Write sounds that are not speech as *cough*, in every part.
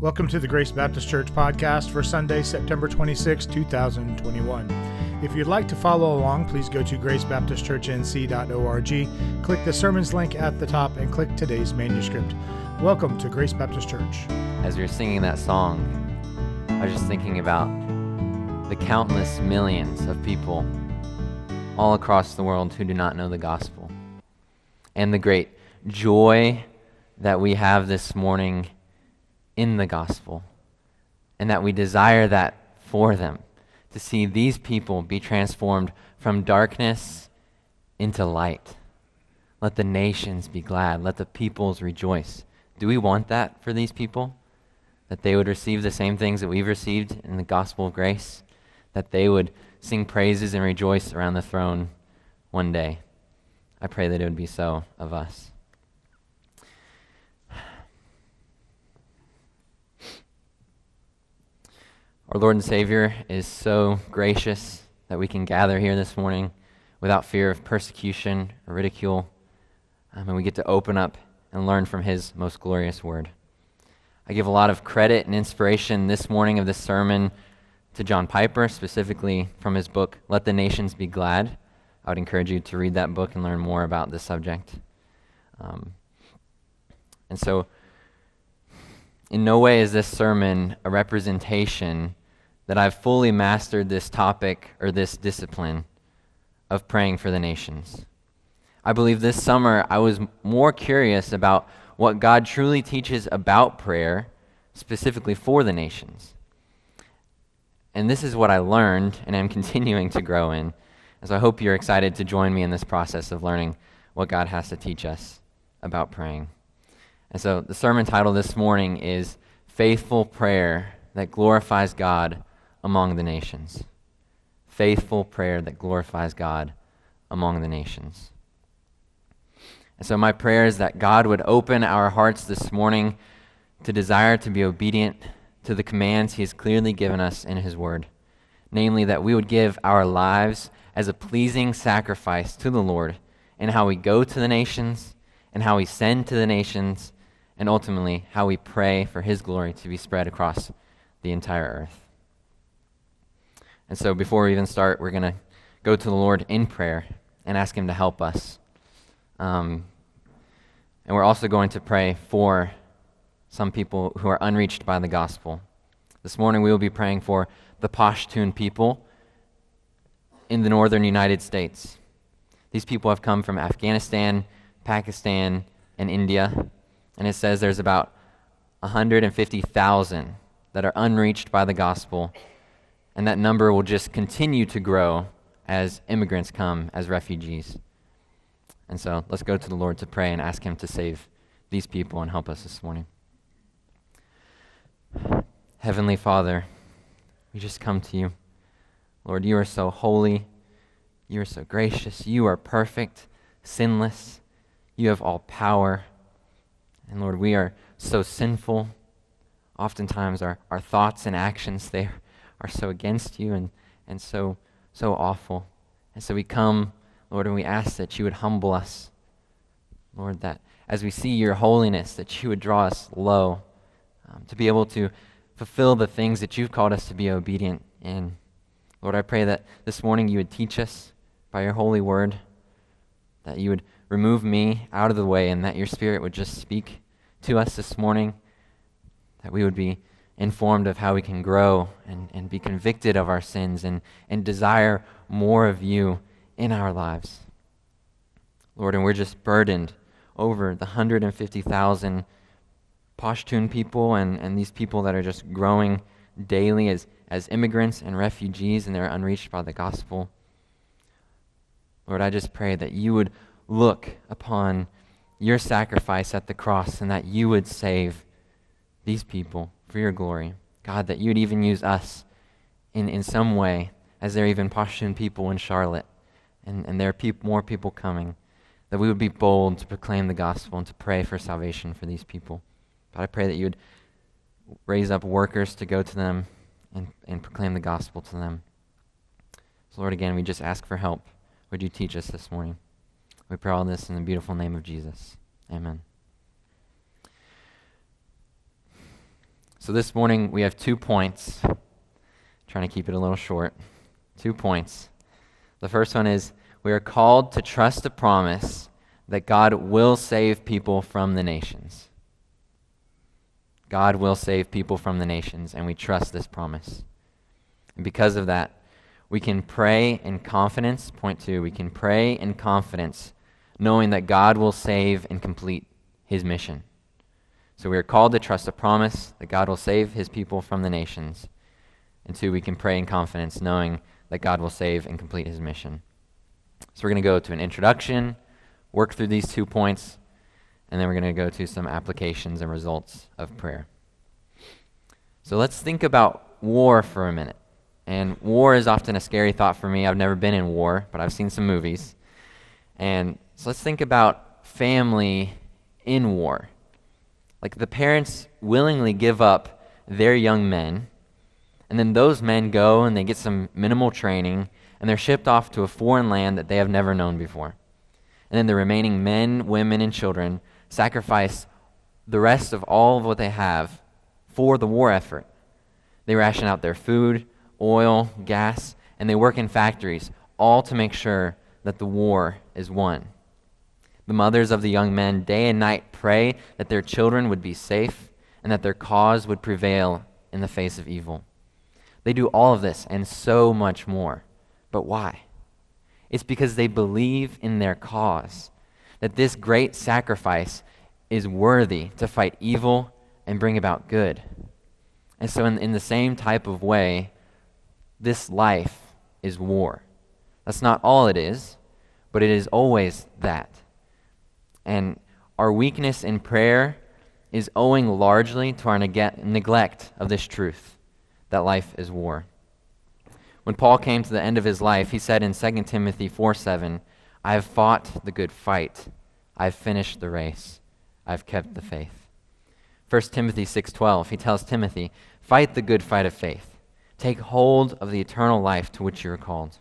Welcome to the Grace Baptist Church podcast for Sunday, September 26, 2021. If you'd like to follow along, please go to gracebaptistchurchnc.org, click the sermons link at the top, and click today's manuscript. Welcome to Grace Baptist Church. As we were singing that song, I was just thinking about the countless millions of people all across the world who do not know the gospel and the great joy that we have this morning in the gospel, and that we desire that for them to see these people be transformed from darkness into light. Let the nations be glad, let the peoples rejoice. Do we want that for these people? That they would receive the same things that we've received in the gospel of grace? That they would sing praises and rejoice around the throne one day? I pray that it would be so of us. Our Lord and Savior is so gracious that we can gather here this morning without fear of persecution or ridicule, um, and we get to open up and learn from His most glorious word. I give a lot of credit and inspiration this morning of this sermon to John Piper, specifically from his book, Let the Nations Be Glad. I would encourage you to read that book and learn more about this subject. Um, and so, in no way is this sermon a representation that I've fully mastered this topic or this discipline of praying for the nations. I believe this summer I was more curious about what God truly teaches about prayer, specifically for the nations. And this is what I learned and am *laughs* continuing to grow in. And so I hope you're excited to join me in this process of learning what God has to teach us about praying. And so the sermon title this morning is Faithful Prayer That Glorifies God among the nations. Faithful prayer that glorifies God among the nations. And so, my prayer is that God would open our hearts this morning to desire to be obedient to the commands He has clearly given us in His Word. Namely, that we would give our lives as a pleasing sacrifice to the Lord in how we go to the nations, and how we send to the nations, and ultimately how we pray for His glory to be spread across the entire earth. And so before we even start, we're going to go to the Lord in prayer and ask Him to help us. Um, and we're also going to pray for some people who are unreached by the gospel. This morning we will be praying for the Pashtun people in the northern United States. These people have come from Afghanistan, Pakistan, and India. And it says there's about 150,000 that are unreached by the gospel and that number will just continue to grow as immigrants come as refugees. And so let's go to the Lord to pray and ask Him to save these people and help us this morning. Heavenly Father, we just come to you. Lord, you are so holy. You are so gracious. You are perfect, sinless. You have all power. And Lord, we are so sinful. Oftentimes, our, our thoughts and actions, they are so against you and, and so, so awful. And so we come, Lord, and we ask that you would humble us. Lord, that as we see your holiness, that you would draw us low um, to be able to fulfill the things that you've called us to be obedient in. Lord, I pray that this morning you would teach us by your holy word, that you would remove me out of the way, and that your spirit would just speak to us this morning, that we would be informed of how we can grow and, and be convicted of our sins and, and desire more of you in our lives. Lord, and we're just burdened over the 150,000 Pashtun people and, and these people that are just growing daily as, as immigrants and refugees and they're unreached by the gospel. Lord, I just pray that you would look upon your sacrifice at the cross and that you would save these people for your glory. God, that you'd even use us in, in some way, as there are even Pashtun people in Charlotte, and, and there are peop- more people coming, that we would be bold to proclaim the gospel and to pray for salvation for these people. But I pray that you would raise up workers to go to them and, and proclaim the gospel to them. So, Lord, again, we just ask for help. Would you teach us this morning? We pray all this in the beautiful name of Jesus. Amen. So this morning we have two points. Trying to keep it a little short. Two points. The first one is we are called to trust the promise that God will save people from the nations. God will save people from the nations, and we trust this promise. And because of that, we can pray in confidence. Point two, we can pray in confidence, knowing that God will save and complete his mission. So we are called to trust a promise that God will save his people from the nations. And two, we can pray in confidence, knowing that God will save and complete his mission. So we're going to go to an introduction, work through these two points, and then we're going to go to some applications and results of prayer. So let's think about war for a minute. And war is often a scary thought for me. I've never been in war, but I've seen some movies. And so let's think about family in war. Like the parents willingly give up their young men, and then those men go and they get some minimal training, and they're shipped off to a foreign land that they have never known before. And then the remaining men, women, and children sacrifice the rest of all of what they have for the war effort. They ration out their food, oil, gas, and they work in factories, all to make sure that the war is won. The mothers of the young men day and night pray that their children would be safe and that their cause would prevail in the face of evil. They do all of this and so much more. But why? It's because they believe in their cause, that this great sacrifice is worthy to fight evil and bring about good. And so, in, in the same type of way, this life is war. That's not all it is, but it is always that. And our weakness in prayer is owing largely to our neg- neglect of this truth that life is war. When Paul came to the end of his life, he said in 2 Timothy 4 7, I have fought the good fight, I have finished the race, I have kept the faith. 1 Timothy 6:12 he tells Timothy, "Fight the good fight of faith. Take hold of the eternal life to which you are called."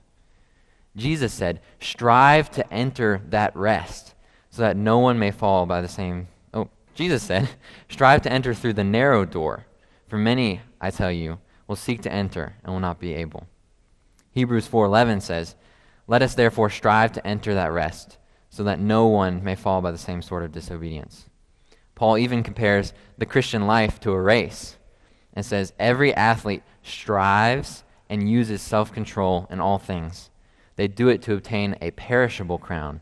Jesus said, "Strive to enter that rest so that no one may fall by the same. Oh, Jesus said, *laughs* Strive to enter through the narrow door, for many, I tell you, will seek to enter and will not be able. Hebrews 4:11 says, "Let us therefore strive to enter that rest, so that no one may fall by the same sort of disobedience." Paul even compares the Christian life to a race and says, "Every athlete strives and uses self-control in all things. They do it to obtain a perishable crown,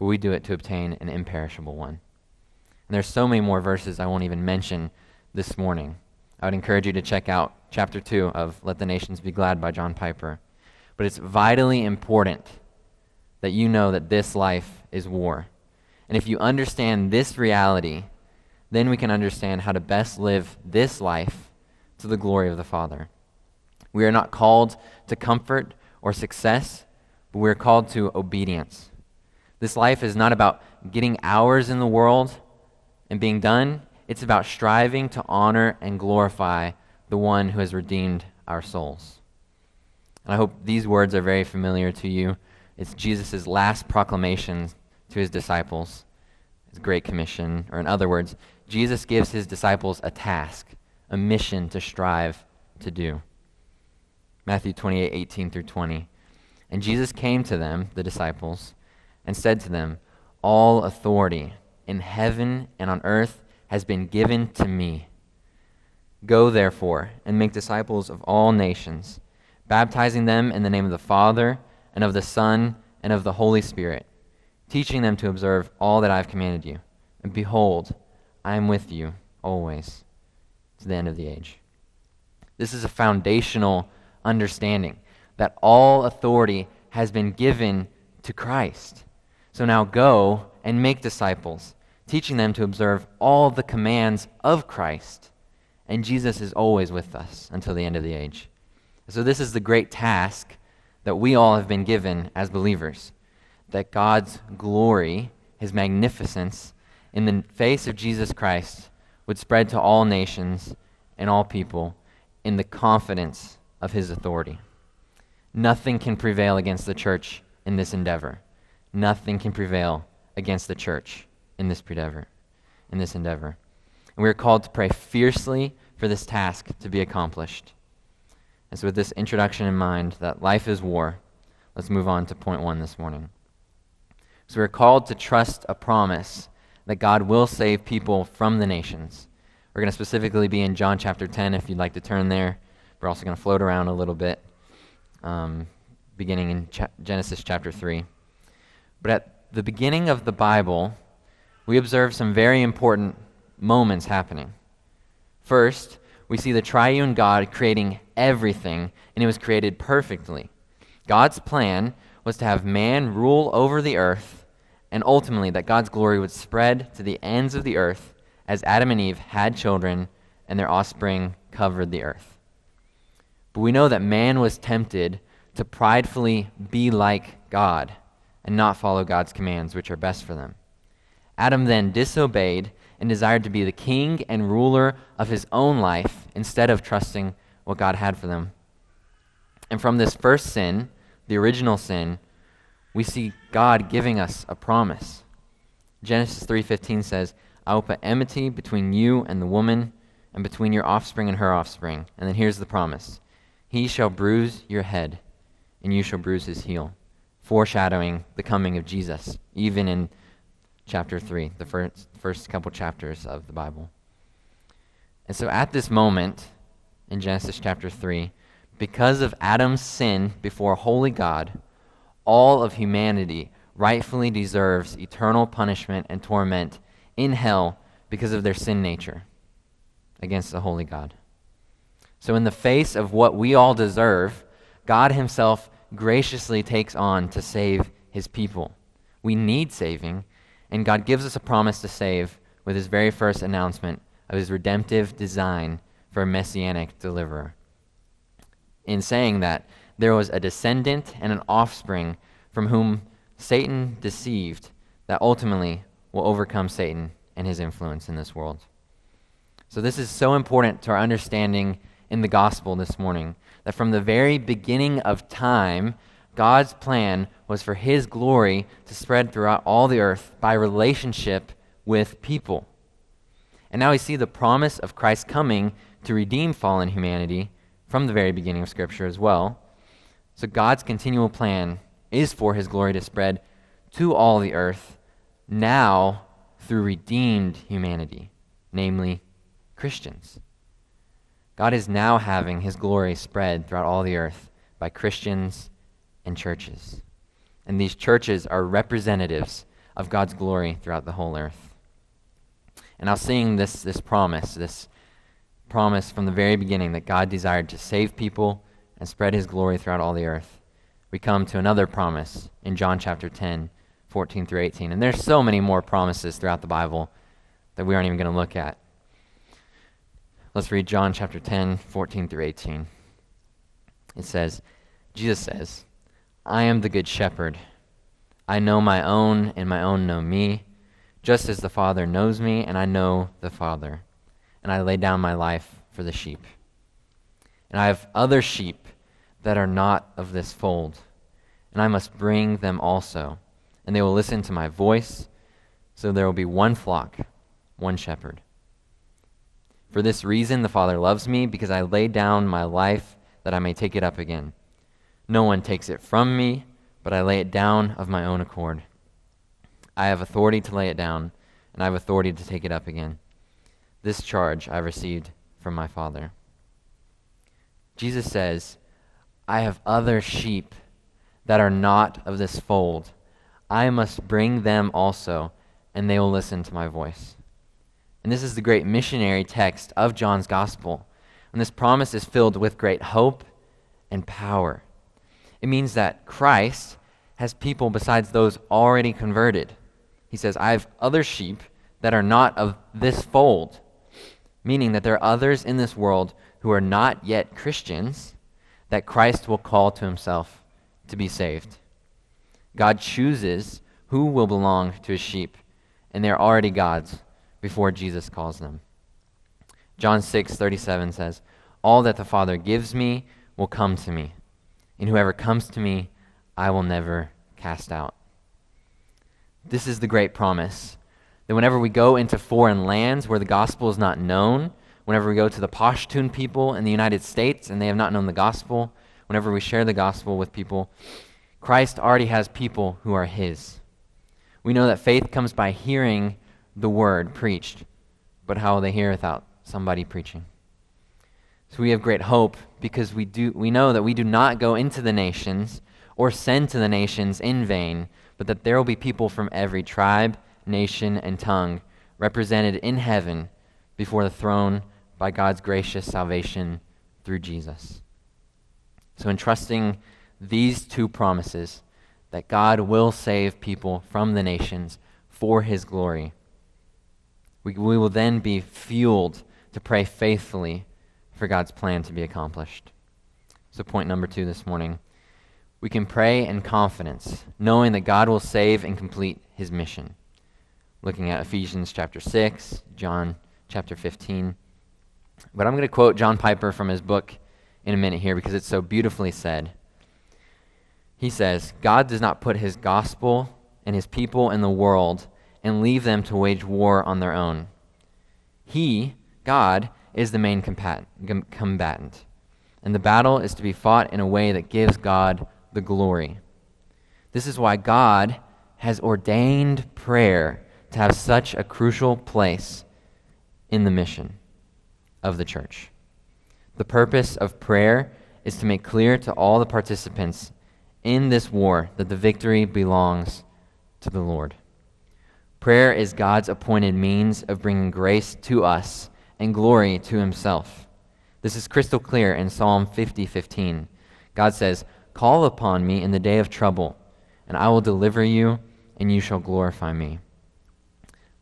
but we do it to obtain an imperishable one. And there's so many more verses I won't even mention this morning. I would encourage you to check out chapter 2 of Let the Nations Be Glad by John Piper. But it's vitally important that you know that this life is war. And if you understand this reality, then we can understand how to best live this life to the glory of the Father. We are not called to comfort or success, but we are called to obedience. This life is not about getting hours in the world and being done. It's about striving to honor and glorify the one who has redeemed our souls. And I hope these words are very familiar to you. It's Jesus' last proclamation to his disciples, his Great Commission, or in other words, Jesus gives his disciples a task, a mission to strive to do. Matthew 28 18 through 20. And Jesus came to them, the disciples, and said to them, All authority in heaven and on earth has been given to me. Go, therefore, and make disciples of all nations, baptizing them in the name of the Father, and of the Son, and of the Holy Spirit, teaching them to observe all that I have commanded you. And behold, I am with you always to the end of the age. This is a foundational understanding that all authority has been given to Christ. So now go and make disciples, teaching them to observe all the commands of Christ. And Jesus is always with us until the end of the age. So, this is the great task that we all have been given as believers that God's glory, his magnificence, in the face of Jesus Christ would spread to all nations and all people in the confidence of his authority. Nothing can prevail against the church in this endeavor nothing can prevail against the church in this endeavor. In this endeavor. And we are called to pray fiercely, for this task to be accomplished. And so, with this introduction in mind, that life is war, let's move on to point one this morning. So, we're called to trust a promise that God will save people from the nations. We're going to specifically be in John chapter 10 if you'd like to turn there. We're also going to float around a little bit, um, beginning in cha- Genesis chapter 3. But at the beginning of the Bible, we observe some very important moments happening. First, we see the triune God creating everything, and it was created perfectly. God's plan was to have man rule over the earth, and ultimately that God's glory would spread to the ends of the earth as Adam and Eve had children and their offspring covered the earth. But we know that man was tempted to pridefully be like God and not follow God's commands, which are best for them. Adam then disobeyed and desired to be the king and ruler of his own life instead of trusting what God had for them. And from this first sin, the original sin, we see God giving us a promise. Genesis 3:15 says, "I will put enmity between you and the woman, and between your offspring and her offspring." And then here's the promise. He shall bruise your head, and you shall bruise his heel, foreshadowing the coming of Jesus, even in chapter 3, the first, first couple chapters of the Bible. And so at this moment in Genesis chapter 3, because of Adam's sin before holy God, all of humanity rightfully deserves eternal punishment and torment in hell because of their sin nature against the holy God. So, in the face of what we all deserve, God Himself graciously takes on to save His people. We need saving, and God gives us a promise to save with His very first announcement of His redemptive design for a messianic deliverer. In saying that, there was a descendant and an offspring from whom Satan deceived that ultimately will overcome Satan and his influence in this world. So, this is so important to our understanding in the gospel this morning that from the very beginning of time, God's plan was for his glory to spread throughout all the earth by relationship with people. And now we see the promise of Christ coming to redeem fallen humanity from the very beginning of Scripture as well. So God's continual plan is for his glory to spread to all the earth now through redeemed humanity, namely Christians. God is now having his glory spread throughout all the earth by Christians and churches. And these churches are representatives of God's glory throughout the whole earth. And now, seeing this, this promise, this promise from the very beginning that God desired to save people and spread his glory throughout all the earth, we come to another promise in John chapter 10, 14 through 18. And there's so many more promises throughout the Bible that we aren't even going to look at. Let's read John chapter 10, 14 through 18. It says, Jesus says, I am the good shepherd. I know my own, and my own know me, just as the Father knows me, and I know the Father. And I lay down my life for the sheep. And I have other sheep that are not of this fold, and I must bring them also, and they will listen to my voice, so there will be one flock, one shepherd. For this reason, the Father loves me, because I lay down my life that I may take it up again. No one takes it from me, but I lay it down of my own accord. I have authority to lay it down, and I have authority to take it up again. This charge I received from my Father. Jesus says, I have other sheep that are not of this fold. I must bring them also, and they will listen to my voice. And this is the great missionary text of John's gospel. And this promise is filled with great hope and power. It means that Christ has people besides those already converted. He says, I have other sheep that are not of this fold, meaning that there are others in this world who are not yet Christians that Christ will call to himself to be saved. God chooses who will belong to his sheep, and they're already God's before Jesus calls them. John 6:37 says, "All that the Father gives me will come to me, and whoever comes to me, I will never cast out." This is the great promise that whenever we go into foreign lands where the gospel is not known, whenever we go to the Pashtun people in the United States and they have not known the gospel, whenever we share the gospel with people, Christ already has people who are his. We know that faith comes by hearing the word preached, but how will they hear without somebody preaching? So we have great hope because we, do, we know that we do not go into the nations or send to the nations in vain, but that there will be people from every tribe, nation, and tongue represented in heaven before the throne by God's gracious salvation through Jesus. So, in trusting these two promises, that God will save people from the nations for his glory, we, we will then be fueled to pray faithfully for God's plan to be accomplished. So, point number two this morning we can pray in confidence, knowing that God will save and complete his mission. Looking at Ephesians chapter 6, John chapter 15. But I'm going to quote John Piper from his book in a minute here because it's so beautifully said. He says, God does not put his gospel and his people in the world and leave them to wage war on their own. He, God, is the main combatant. And the battle is to be fought in a way that gives God the glory. This is why God has ordained prayer to have such a crucial place in the mission of the church. The purpose of prayer is to make clear to all the participants in this war that the victory belongs to the Lord. Prayer is God's appointed means of bringing grace to us and glory to himself. This is crystal clear in Psalm 50:15. 50, God says, "Call upon me in the day of trouble, and I will deliver you, and you shall glorify me."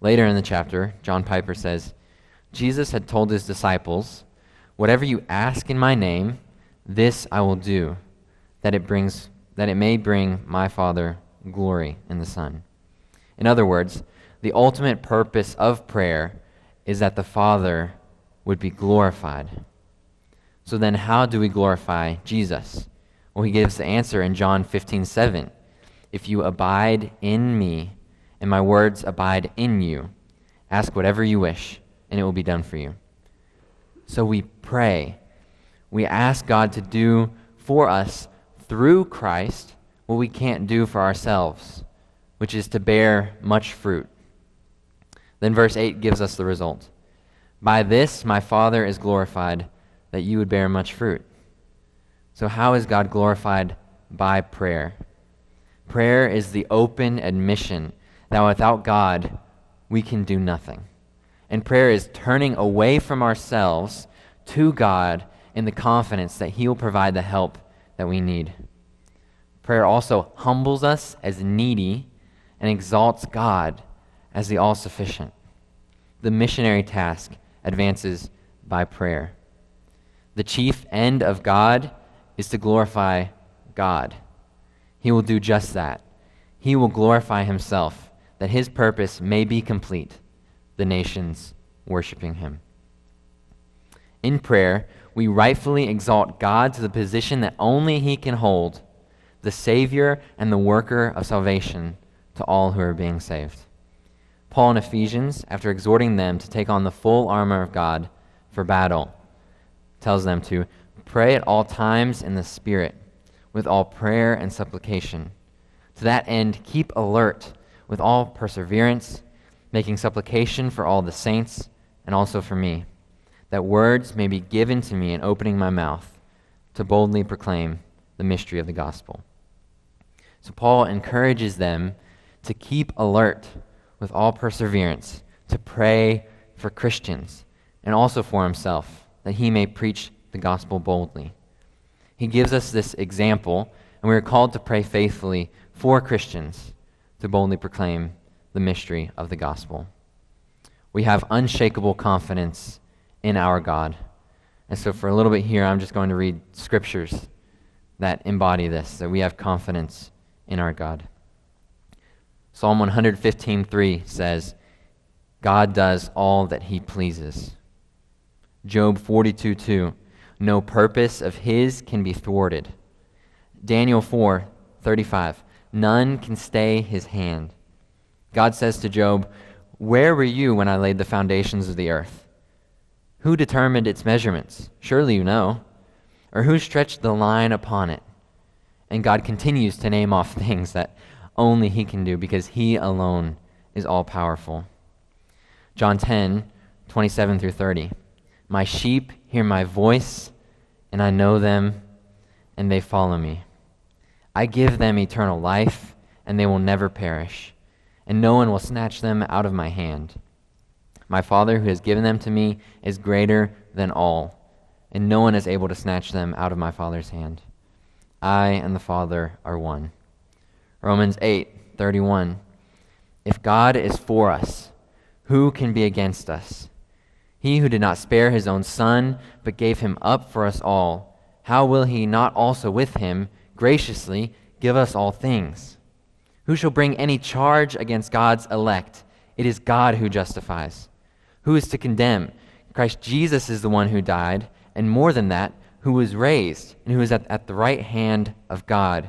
Later in the chapter, John Piper says, Jesus had told his disciples, Whatever you ask in my name, this I will do, that it brings that it may bring my Father glory in the Son. In other words, the ultimate purpose of prayer is that the Father would be glorified. So then how do we glorify Jesus? Well, he gives the answer in John 15, 7. If you abide in me, and my words abide in you, ask whatever you wish and it will be done for you. So we pray. We ask God to do for us through Christ what we can't do for ourselves, which is to bear much fruit. Then verse 8 gives us the result. By this my Father is glorified, that you would bear much fruit. So, how is God glorified? By prayer. Prayer is the open admission that without God, we can do nothing. And prayer is turning away from ourselves to God in the confidence that He will provide the help that we need. Prayer also humbles us as needy and exalts God as the all sufficient. The missionary task advances by prayer. The chief end of God is to glorify God. He will do just that. He will glorify Himself, that His purpose may be complete the nations worshiping him. In prayer, we rightfully exalt God to the position that only he can hold, the Savior and the worker of salvation to all who are being saved. Paul in Ephesians, after exhorting them to take on the full armor of God for battle, tells them to pray at all times in the Spirit, with all prayer and supplication. To that end, keep alert with all perseverance making supplication for all the saints and also for me, that words may be given to me in opening my mouth to boldly proclaim the mystery of the gospel. So Paul encourages them to keep alert with all perseverance, to pray for Christians and also for himself, that he may preach the gospel boldly. He gives us this example, and we are called to pray faithfully for Christians to boldly proclaim the mystery of the gospel. We have unshakable confidence in our God. And so, for a little bit here, I'm just going to read scriptures that embody this, that we have confidence in our God. Psalm 115:3 says, God does all that he pleases. Job 42:2, no purpose of his can be thwarted. Daniel 4:35, none can stay his hand. God says to Job, Where were you when I laid the foundations of the earth? Who determined its measurements? Surely you know. Or who stretched the line upon it? And God continues to name off *laughs* things that only He can do because He alone is all powerful. John 10, 27 through 30. My sheep hear my voice, and I know them, and they follow me. I give them eternal life, and they will never perish, and no one will snatch them out of my hand. My Father, who has given them to me, is greater than all, and no one is able to snatch them out of my Father's hand. I and the Father are one. Romans 8:31 If God is for us, who can be against us? He who did not spare his own son, but gave him up for us all, how will he not also with him graciously give us all things? Who shall bring any charge against God's elect? It is God who justifies. Who is to condemn? Christ Jesus is the one who died, and more than that, who was raised, and who is at, at the right hand of God,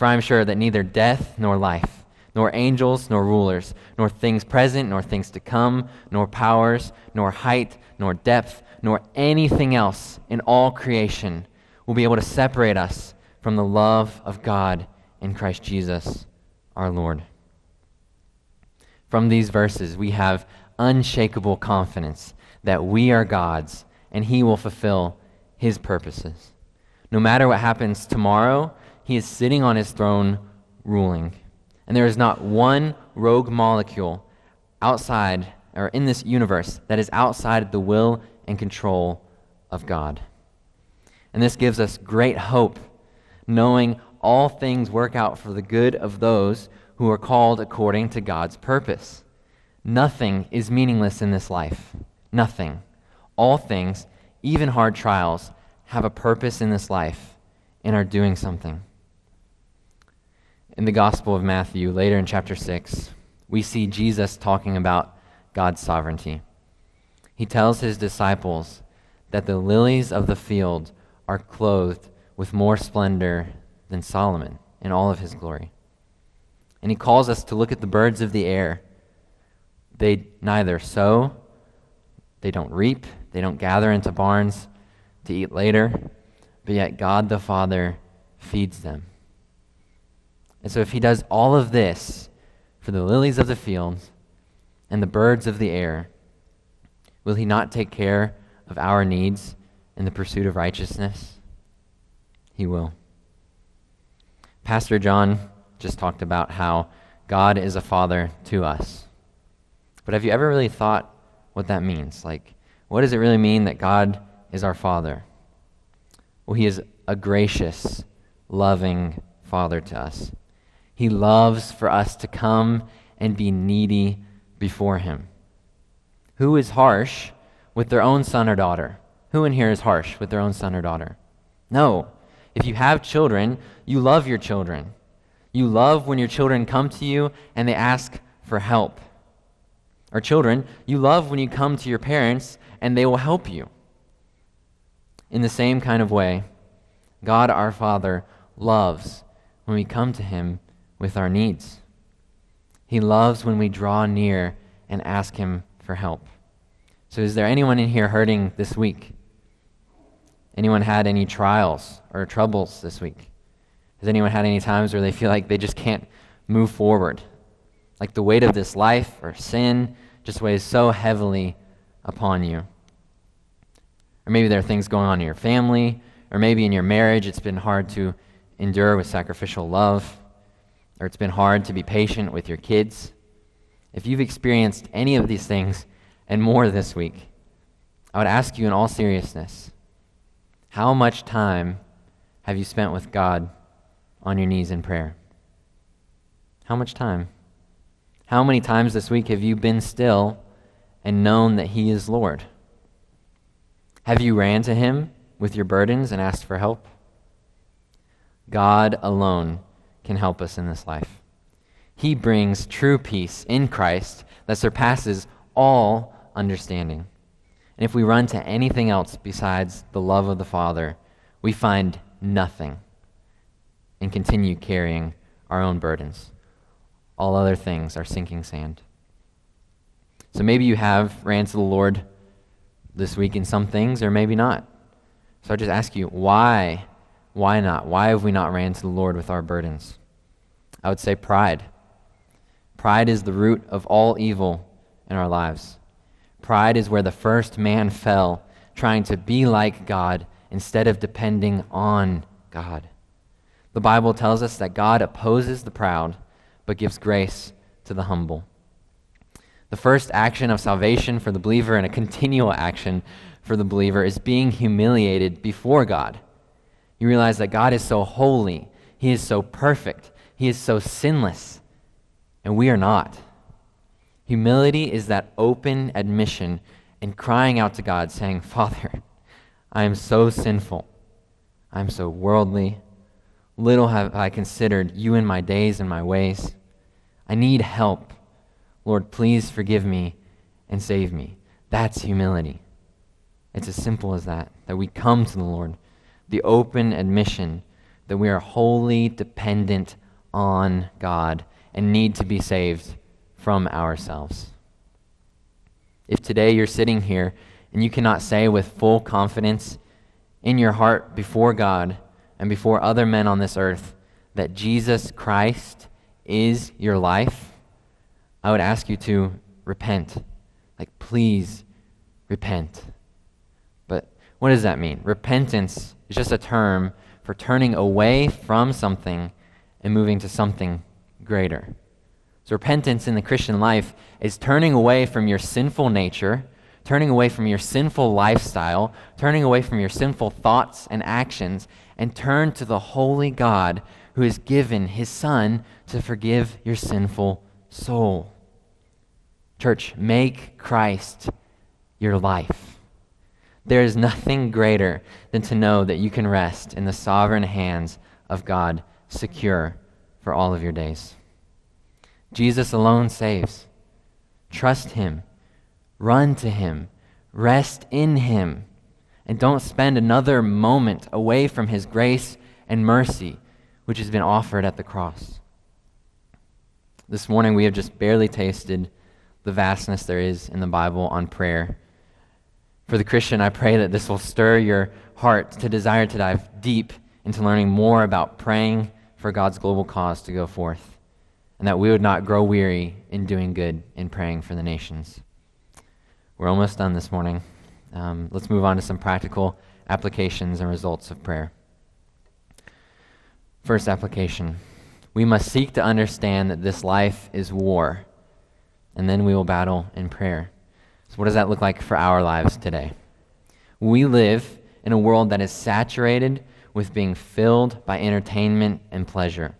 For I am sure that neither death nor life, nor angels nor rulers, nor things present nor things to come, nor powers, nor height, nor depth, nor anything else in all creation will be able to separate us from the love of God in Christ Jesus our Lord. From these verses, we have unshakable confidence that we are God's and He will fulfill His purposes. No matter what happens tomorrow, He is sitting on His throne ruling. And there is not one rogue molecule outside or in this universe that is outside the will and control of God. And this gives us great hope, knowing all things work out for the good of those who are called according to God's purpose. Nothing is meaningless in this life. Nothing. All things, even hard trials, have a purpose in this life and are doing something. In the Gospel of Matthew, later in chapter 6, we see Jesus talking about God's sovereignty. He tells his disciples that the lilies of the field are clothed with more splendor than Solomon in all of his glory. And he calls us to look at the birds of the air. They neither sow they don't reap, they don't gather into barns to eat later, but yet God the Father feeds them. And so, if He does all of this for the lilies of the field and the birds of the air, will He not take care of our needs in the pursuit of righteousness? He will. Pastor John just talked about how God is a father to us. But have you ever really thought what that means. Like, what does it really mean that God is our Father? Well, He is a gracious, loving Father to us. He loves for us to come and be needy before Him. Who is harsh with their own son or daughter? Who in here is harsh with their own son or daughter? No. If you have children, you love your children. You love when your children come to you and they ask for help. Or children, you love when you come to your parents and they will help you. In the same kind of way, God our Father loves when we come to Him with our needs. He loves when we draw near and ask Him for help. So, is there anyone in here hurting this week? Anyone had any trials or troubles this week? Has anyone had any times where they feel like they just can't move forward? Like the weight of this life or sin just weighs so heavily upon you. Or maybe there are things going on in your family, or maybe in your marriage it's been hard to endure with sacrificial love, or it's been hard to be patient with your kids. If you've experienced any of these things and more this week, I would ask you in all seriousness how much time have you spent with God on your knees in prayer? How much time? How many times this week have you been still and known that He is Lord? Have you ran to Him with your burdens and asked for help? God alone can help us in this life. He brings true peace in Christ that surpasses all understanding. And if we run to anything else besides the love of the Father, we find nothing and continue carrying our own burdens. All other things are sinking sand. So maybe you have ran to the Lord this week in some things, or maybe not. So I just ask you, why? Why not? Why have we not ran to the Lord with our burdens? I would say pride. Pride is the root of all evil in our lives. Pride is where the first man fell, trying to be like God instead of depending on God. The Bible tells us that God opposes the proud, but gives grace to the humble. The first action of salvation for the believer and a continual action for the believer is being humiliated before God. You realize that God is so holy, He is so perfect, He is so sinless, and we are not. Humility is that open admission and crying out to God, saying, *laughs* Father, I am so sinful. I am so worldly. Little have I considered you in my days and my ways. I need help. Lord, please forgive me and save me. That's humility. It's as simple as that, that we come to the Lord, the open admission that we are wholly dependent on God and need to be saved from ourselves. If today you're sitting here and you cannot say with full confidence in your heart before God and before other men on this earth that Jesus Christ is your life, I would ask you to repent. Like, please repent. But what does that mean? Repentance is just a term for turning away from something and moving to something greater. So, repentance in the Christian life is turning away from your sinful nature, turning away from your sinful lifestyle, turning away from your sinful thoughts and actions, and turn to the holy God who has given his Son to forgive your sinful soul. Church, make Christ your life. There is nothing greater than to know that you can rest in the sovereign hands of God, secure for all of your days. Jesus alone saves. Trust Him, run to Him, rest in Him, and don't spend another moment away from His grace and mercy, which has been offered at the cross. This morning, we have just barely tasted the vastness there is in the Bible on prayer. For the Christian, I pray that this will stir your heart to desire to dive deep into learning more about praying for God's global cause to go forth and that we would not grow weary in doing good in praying for the nations. We're almost done this morning. Um, let's move on to some practical applications and results of prayer. First application we must seek to understand that this life is war, and then we will battle in prayer. So, what does that look like for our lives today? We live in a world that is saturated with being filled by entertainment and pleasure.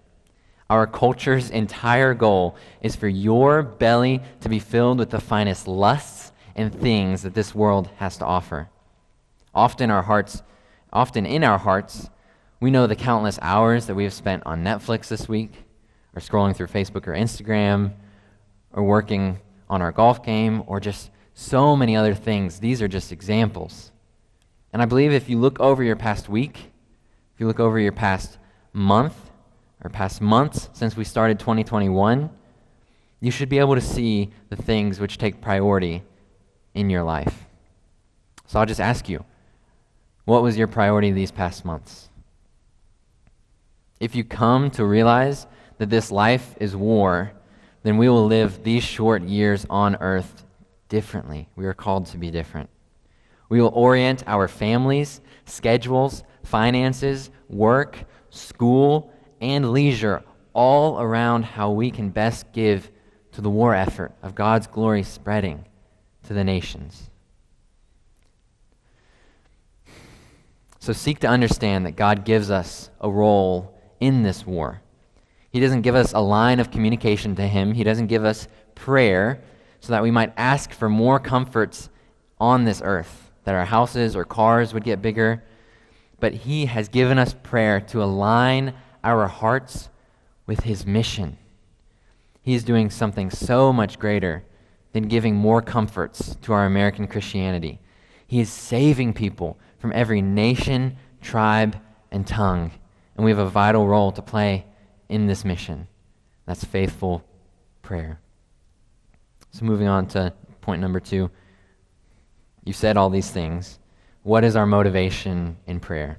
Our culture's entire goal is for your belly to be filled with the finest lusts and things that this world has to offer. Often our hearts, often in our hearts, we know the countless hours that we have spent on Netflix this week, or scrolling through Facebook or Instagram, or working on our golf game, or just so many other things. These are just examples. And I believe if you look over your past week, if you look over your past month, or past months since we started 2021, you should be able to see the things which take priority in your life. So I'll just ask you what was your priority these past months? If you come to realize that this life is war, then we will live these short years on earth differently. We are called to be different. We will orient our families, schedules, finances, work, school, and leisure all around how we can best give to the war effort of God's glory spreading to the nations. So seek to understand that God gives us a role in this war. He doesn't give us a line of communication to Him, He doesn't give us prayer so that we might ask for more comforts on this earth, that our houses or cars would get bigger, but He has given us prayer to align our hearts with His mission. He is doing something so much greater than giving more comforts to our American Christianity. He is saving people from every nation, tribe, and tongue. And we have a vital role to play in this mission. That's faithful prayer. So, moving on to point number two. You said all these things. What is our motivation in prayer?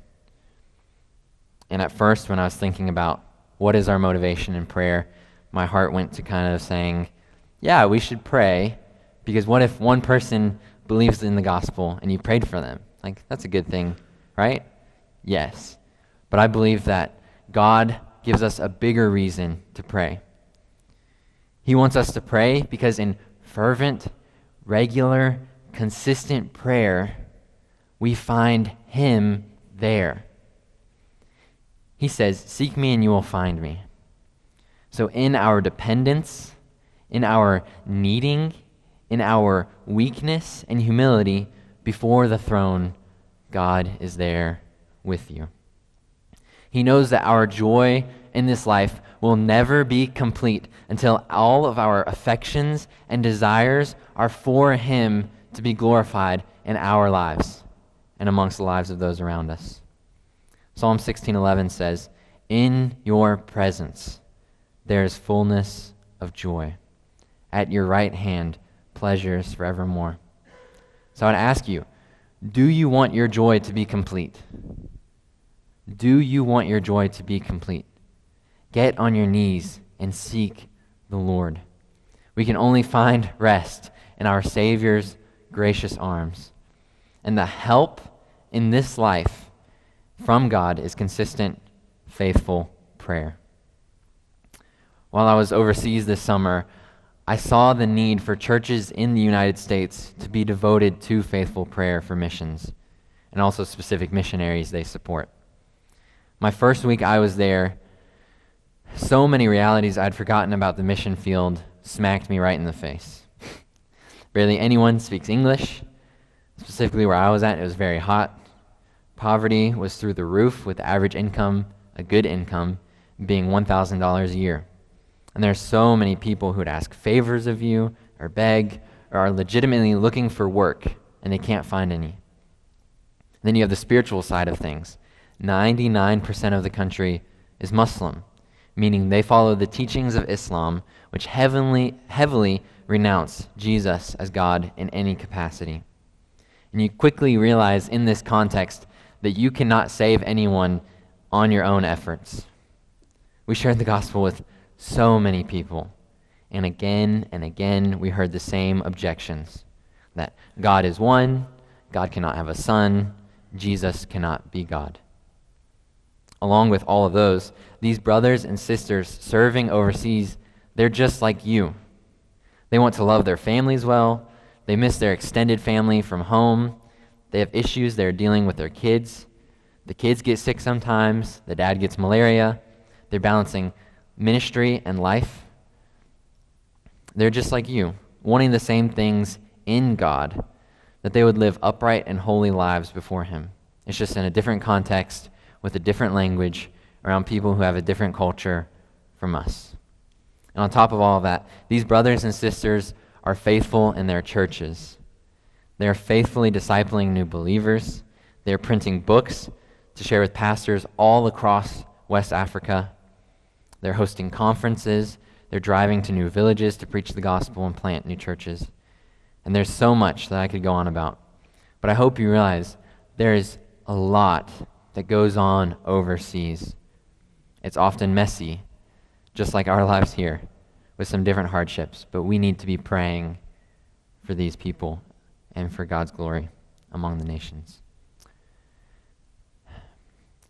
And at first, when I was thinking about what is our motivation in prayer, my heart went to kind of saying, yeah, we should pray because what if one person believes in the gospel and you prayed for them? Like, that's a good thing, right? Yes. But I believe that God gives us a bigger reason to pray. He wants us to pray because in fervent, regular, consistent prayer, we find Him there. He says, Seek me and you will find me. So, in our dependence, in our needing, in our weakness and humility before the throne, God is there with you. He knows that our joy in this life will never be complete until all of our affections and desires are for Him to be glorified in our lives and amongst the lives of those around us. Psalm 16:11 says, "In your presence there is fullness of joy. At your right hand pleasures forevermore." So I'd ask you, do you want your joy to be complete? Do you want your joy to be complete? Get on your knees and seek the Lord. We can only find rest in our Savior's gracious arms. And the help in this life from God is consistent, faithful prayer. While I was overseas this summer, I saw the need for churches in the United States to be devoted to faithful prayer for missions and also specific missionaries they support. My first week I was there, so many realities I'd forgotten about the mission field smacked me right in the face. *laughs* Barely anyone speaks English. Specifically, where I was at, it was very hot. Poverty was through the roof, with average income, a good income, being $1,000 a year. And there are so many people who would ask favors of you, or beg, or are legitimately looking for work, and they can't find any. Then you have the spiritual side of things. 99% of the country is Muslim, meaning they follow the teachings of Islam, which heavenly, heavily renounce Jesus as God in any capacity. And you quickly realize in this context that you cannot save anyone on your own efforts. We shared the gospel with so many people, and again and again we heard the same objections that God is one, God cannot have a son, Jesus cannot be God. Along with all of those, these brothers and sisters serving overseas, they're just like you. They want to love their families well. They miss their extended family from home. They have issues they're dealing with their kids. The kids get sick sometimes. The dad gets malaria. They're balancing ministry and life. They're just like you, wanting the same things in God, that they would live upright and holy lives before Him. It's just in a different context, with a different language, around people who have a different culture from us. And on top of all of that, these brothers and sisters are faithful in their churches. They are faithfully discipling new believers. They are printing books to share with pastors all across West Africa. They're hosting conferences. They're driving to new villages to preach the gospel and plant new churches. And there's so much that I could go on about. But I hope you realize there is a lot that goes on overseas. It's often messy, just like our lives here, with some different hardships. But we need to be praying for these people and for God's glory among the nations.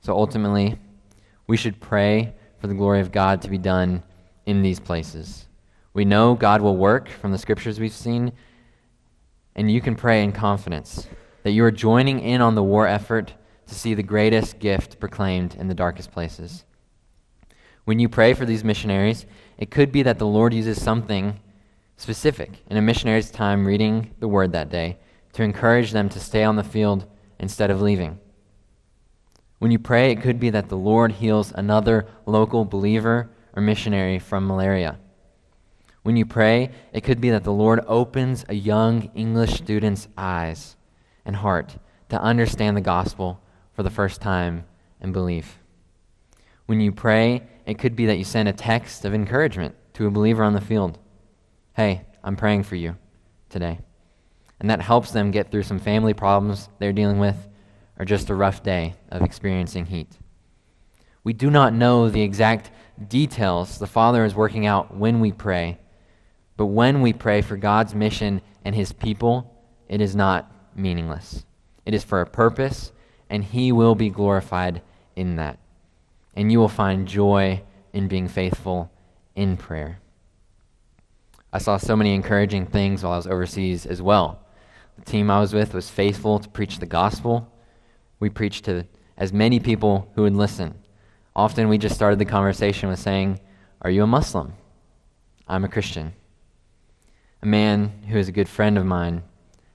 So ultimately, we should pray for the glory of God to be done in these places. We know God will work from the scriptures we've seen, and you can pray in confidence that you are joining in on the war effort to see the greatest gift proclaimed in the darkest places. When you pray for these missionaries, it could be that the Lord uses something specific in a missionary's time reading the word that day to encourage them to stay on the field instead of leaving. When you pray, it could be that the Lord heals another local believer or missionary from malaria. When you pray, it could be that the Lord opens a young English student's eyes and heart to understand the gospel for the first time and believe. When you pray, it could be that you send a text of encouragement to a believer on the field. Hey, I'm praying for you today. And that helps them get through some family problems they're dealing with or just a rough day of experiencing heat. We do not know the exact details the Father is working out when we pray, but when we pray for God's mission and His people, it is not meaningless. It is for a purpose, and He will be glorified in that. And you will find joy in being faithful in prayer. I saw so many encouraging things while I was overseas as well. The team I was with was faithful to preach the gospel. We preached to as many people who would listen. Often we just started the conversation with saying, Are you a Muslim? I'm a Christian. A man who is a good friend of mine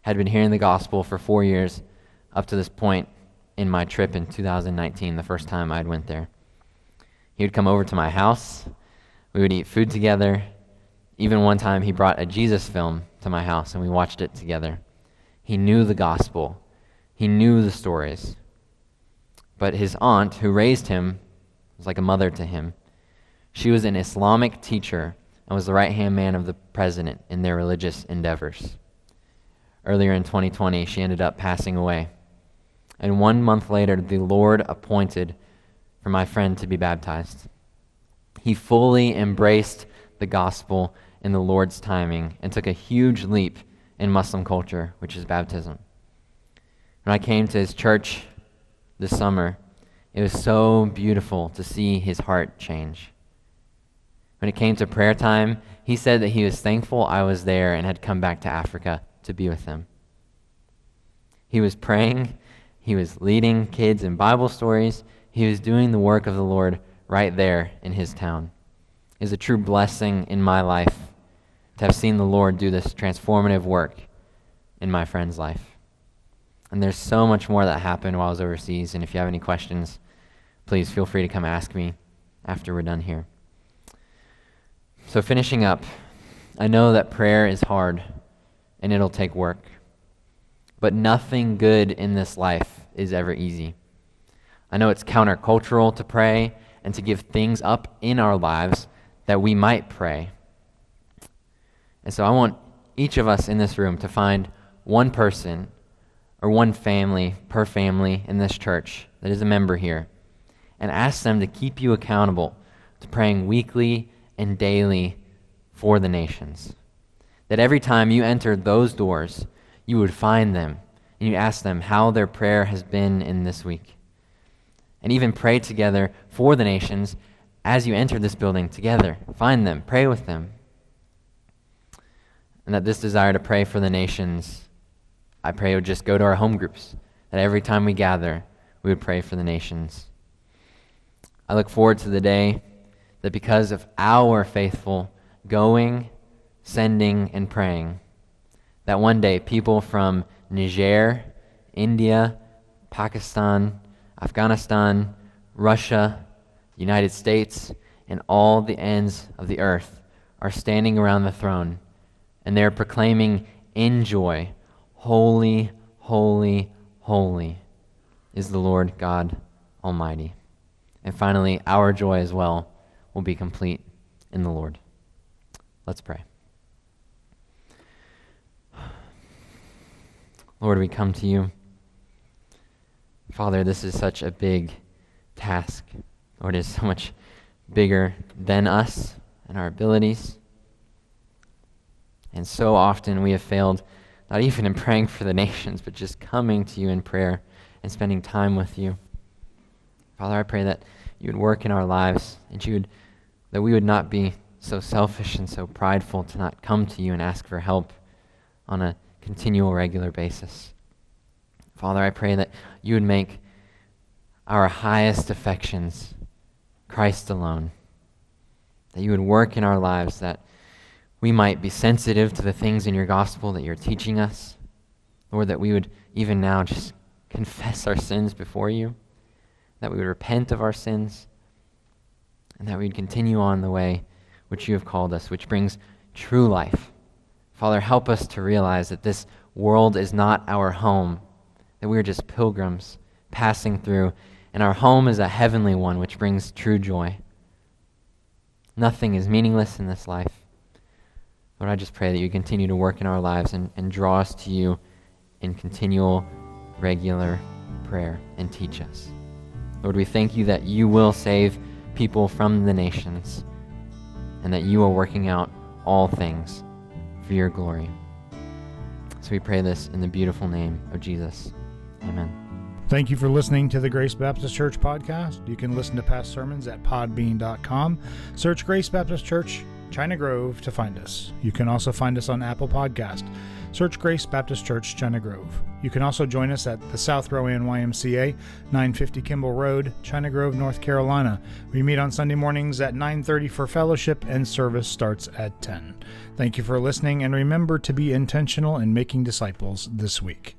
had been hearing the gospel for four years up to this point in my trip in 2019, the first time I'd went there. He would come over to my house. We would eat food together. Even one time, he brought a Jesus film to my house and we watched it together. He knew the gospel, he knew the stories. But his aunt, who raised him, was like a mother to him. She was an Islamic teacher and was the right hand man of the president in their religious endeavors. Earlier in 2020, she ended up passing away. And one month later, the Lord appointed for my friend to be baptized. He fully embraced the gospel in the Lord's timing and took a huge leap in Muslim culture, which is baptism. When I came to his church this summer, it was so beautiful to see his heart change. When it came to prayer time, he said that he was thankful I was there and had come back to Africa to be with him. He was praying, he was leading kids in Bible stories, he was doing the work of the Lord right there in his town. It is a true blessing in my life to have seen the Lord do this transformative work in my friend's life. And there's so much more that happened while I was overseas, and if you have any questions, please feel free to come ask me after we're done here. So, finishing up, I know that prayer is hard and it'll take work, but nothing good in this life is ever easy. I know it's countercultural to pray and to give things up in our lives that we might pray. And so I want each of us in this room to find one person or one family per family in this church that is a member here and ask them to keep you accountable to praying weekly and daily for the nations. That every time you enter those doors, you would find them and you ask them how their prayer has been in this week. And even pray together for the nations as you enter this building together. Find them, pray with them. And that this desire to pray for the nations, I pray would just go to our home groups. That every time we gather, we would pray for the nations. I look forward to the day that because of our faithful going, sending, and praying, that one day people from Niger, India, Pakistan, Afghanistan, Russia, United States, and all the ends of the earth are standing around the throne, and they're proclaiming in joy, Holy, holy, holy is the Lord God Almighty. And finally, our joy as well will be complete in the Lord. Let's pray. Lord, we come to you. Father, this is such a big task. Lord, it is so much bigger than us and our abilities. And so often we have failed, not even in praying for the nations, but just coming to you in prayer and spending time with you. Father, I pray that you would work in our lives and you would, that we would not be so selfish and so prideful to not come to you and ask for help on a continual, regular basis. Father, I pray that you would make our highest affections Christ alone. That you would work in our lives, that we might be sensitive to the things in your gospel that you're teaching us. Lord, that we would even now just confess our sins before you, that we would repent of our sins, and that we would continue on the way which you have called us, which brings true life. Father, help us to realize that this world is not our home, that we are just pilgrims passing through, and our home is a heavenly one which brings true joy. Nothing is meaningless in this life. Lord, I just pray that you continue to work in our lives and, and draw us to you in continual, regular prayer and teach us. Lord, we thank you that you will save people from the nations and that you are working out all things for your glory. So we pray this in the beautiful name of Jesus. Amen. Thank you for listening to the Grace Baptist Church podcast. You can listen to past sermons at podbean.com. Search Grace Baptist Church, China Grove to find us. You can also find us on Apple Podcast. Search Grace Baptist Church, China Grove. You can also join us at the South Rowan YMCA, 950 Kimball Road, China Grove, North Carolina. We meet on Sunday mornings at 9:30 for fellowship and service starts at 10. Thank you for listening and remember to be intentional in making disciples this week.